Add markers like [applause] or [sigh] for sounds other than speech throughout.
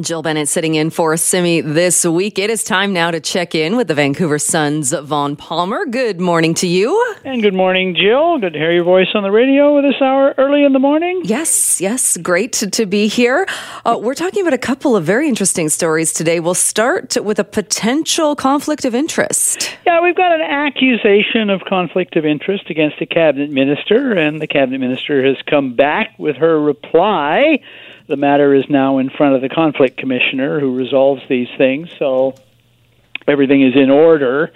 Jill Bennett sitting in for Simi this week. It is time now to check in with the Vancouver Sun's Vaughn Palmer. Good morning to you. And good morning, Jill. Good to hear your voice on the radio this hour early in the morning. Yes, yes. Great to, to be here. Uh, we're talking about a couple of very interesting stories today. We'll start with a potential conflict of interest. Yeah, we've got an accusation of conflict of interest against a cabinet minister, and the cabinet minister has come back with her reply the matter is now in front of the conflict commissioner who resolves these things. So everything is in order.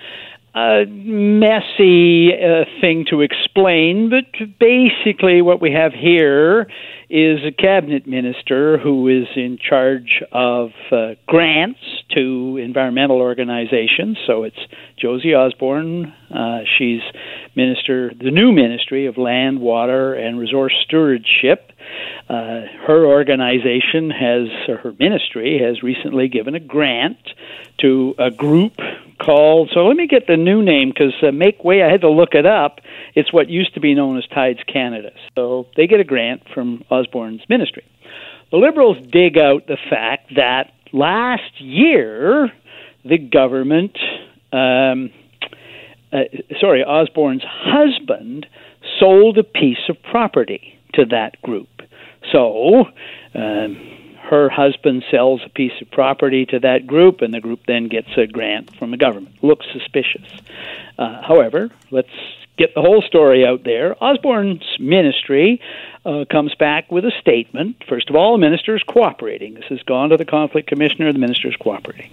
A messy uh, thing to explain, but basically, what we have here is a cabinet minister who is in charge of uh, grants to environmental organizations. So it's Josie Osborne. Uh, she's minister, the new Ministry of Land, Water, and Resource Stewardship. Uh, her organization has, her ministry has recently given a grant to a group called, so let me get the new name because uh, Make Way, I had to look it up. It's what used to be known as Tides Canada. So they get a grant from Osborne's ministry. The Liberals dig out the fact that last year the government, um, uh, sorry, Osborne's husband sold a piece of property to that group. So, um, her husband sells a piece of property to that group, and the group then gets a grant from the government. Looks suspicious. Uh, however, let's get the whole story out there. Osborne's ministry uh, comes back with a statement. First of all, the minister is cooperating. This has gone to the conflict commissioner. The minister is cooperating.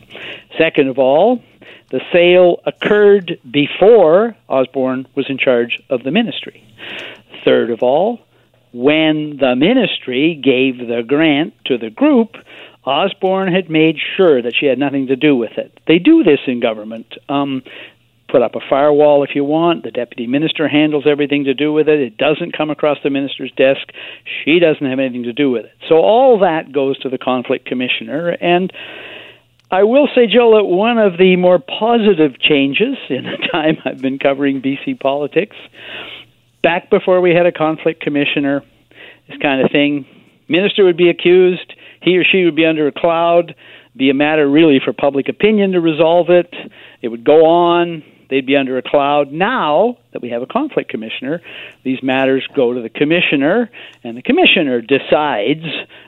Second of all, the sale occurred before Osborne was in charge of the ministry. Third of all, when the ministry gave the grant to the group, Osborne had made sure that she had nothing to do with it. They do this in government. Um, put up a firewall if you want. The deputy minister handles everything to do with it. It doesn't come across the minister's desk. She doesn't have anything to do with it. So all that goes to the conflict commissioner. And I will say, Jill, that one of the more positive changes in the [laughs] time I've been covering BC politics back before we had a conflict commissioner, this kind of thing, minister would be accused, he or she would be under a cloud, be a matter really for public opinion to resolve it. It would go on, they'd be under a cloud. Now that we have a conflict commissioner, these matters go to the commissioner, and the commissioner decides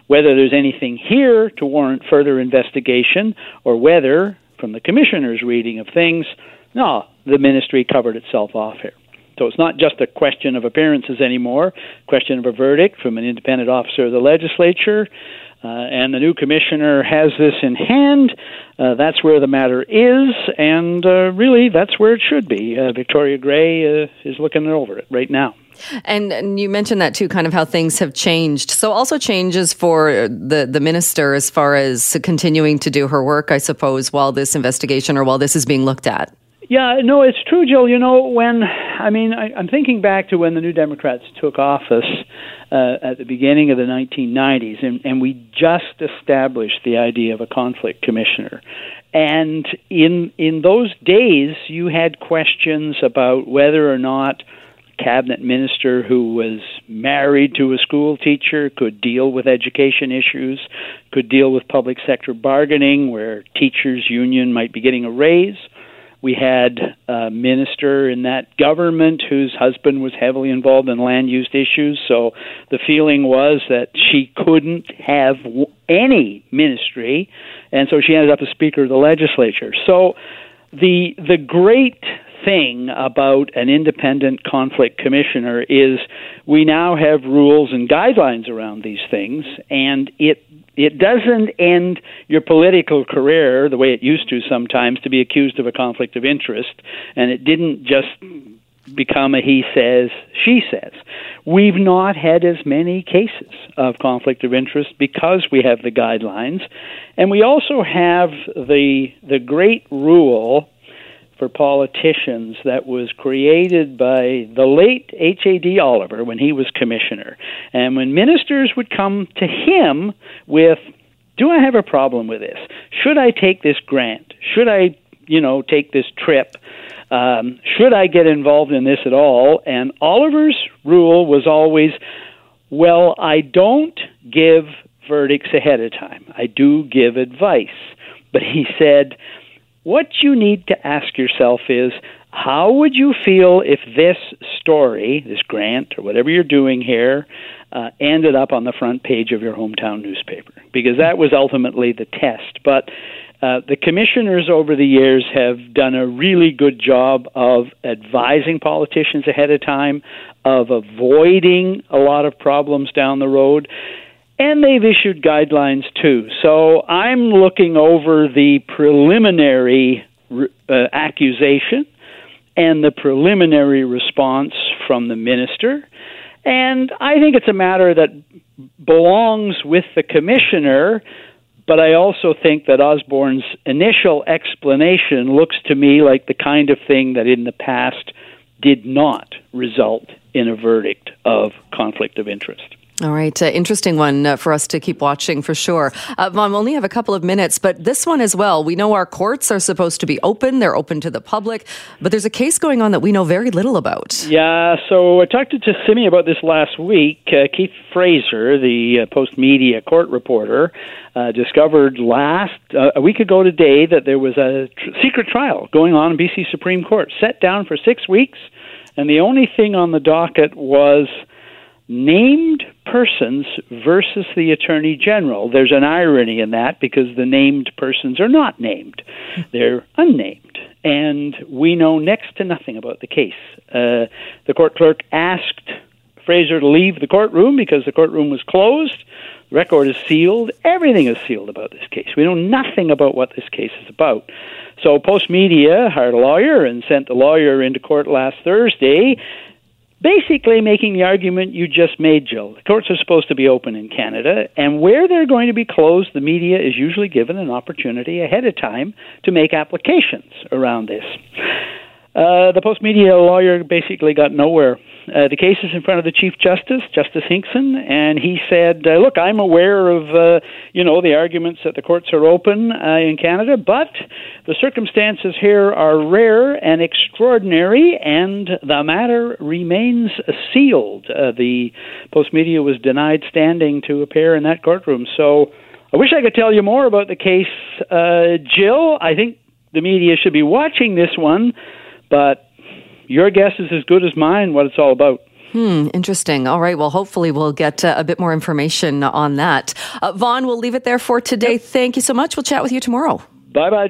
whether there's anything here to warrant further investigation or whether, from the commissioner's reading of things, no, the ministry covered itself off here. So it's not just a question of appearances anymore, question of a verdict from an independent officer of the legislature. Uh, and the new commissioner has this in hand. Uh, that's where the matter is, and uh, really, that's where it should be. Uh, Victoria Gray uh, is looking over it right now. And, and, you mentioned that too, kind of how things have changed. So also changes for the the minister as far as continuing to do her work, I suppose, while this investigation or while this is being looked at. Yeah, no, it's true, Jill. You know, when I mean, I, I'm thinking back to when the New Democrats took office uh, at the beginning of the 1990s, and, and we just established the idea of a conflict commissioner. And in in those days, you had questions about whether or not cabinet minister who was married to a school teacher could deal with education issues, could deal with public sector bargaining, where teachers' union might be getting a raise we had a minister in that government whose husband was heavily involved in land use issues. So the feeling was that she couldn't have any ministry, and so she ended up as Speaker of the legislature. So the the great thing about an independent conflict commissioner is we now have rules and guidelines around these things, and it it doesn't end your political career the way it used to sometimes to be accused of a conflict of interest, and it didn't just become a he says, she says. We've not had as many cases of conflict of interest because we have the guidelines, and we also have the the great rule for politicians that was created by the late H.A.D. Oliver when he was commissioner. And when ministers would come to him with, Do I have a problem with this? Should I take this grant? Should I, you know, take this trip? Um, should I get involved in this at all? And Oliver's rule was always, Well, I don't give verdicts ahead of time. I do give advice. But he said, what you need to ask yourself is, how would you feel if this story, this grant, or whatever you're doing here, uh, ended up on the front page of your hometown newspaper? Because that was ultimately the test. But uh, the commissioners over the years have done a really good job of advising politicians ahead of time, of avoiding a lot of problems down the road, and they've issued guidelines too. So I'm looking over the preliminary uh, accusation and the preliminary response from the minister. And I think it's a matter that belongs with the commissioner but I also think that Osborne's initial explanation looks to me like the kind of thing that in the past did not result in a verdict of conflict of interest. All right, uh, interesting one uh, for us to keep watching for sure. Uh, Mom, only have a couple of minutes, but this one as well. We know our courts are supposed to be open, they're open to the public, but there's a case going on that we know very little about. Yeah, so I talked to Simi about this last week. Uh, Keith Fraser, the uh, Postmedia court reporter, uh, discovered last, a week ago today, that there was a tr- secret trial going on in BC Supreme Court, set down for six weeks, and the only thing on the docket was named persons versus the Attorney General. There's an irony in that because the named persons are not named, they're unnamed. And we know next to nothing about the case. Uh, the court clerk asked Fraser to leave the courtroom because the courtroom was closed. The record is sealed. Everything is sealed about this case. We know nothing about what this case is about. So Postmedia hired a lawyer and sent the lawyer into court last Thursday basically making the argument you just made, Jill. The courts are supposed to be open in Canada, and where they're going to be closed, the media is usually given an opportunity ahead of time to make applications around this. Uh, the Postmedia lawyer basically got nowhere uh, the case is in front of the Chief Justice, Justice Hinkson, and he said, uh, "Look, I'm aware of uh, you know the arguments that the courts are open uh, in Canada, but the circumstances here are rare and extraordinary, and the matter remains sealed." The Postmedia was denied standing to appear in that courtroom, so. I wish I could tell you more about the case, Jill. I think the media should be watching this one, but your guess is as good as mine what it's all about. Hmm, interesting. All right. Well, hopefully we'll get uh, a bit more information on that. Uh, Vaughn, we'll leave it there for today. Yep. Thank you so much. We'll chat with you tomorrow. Bye bye.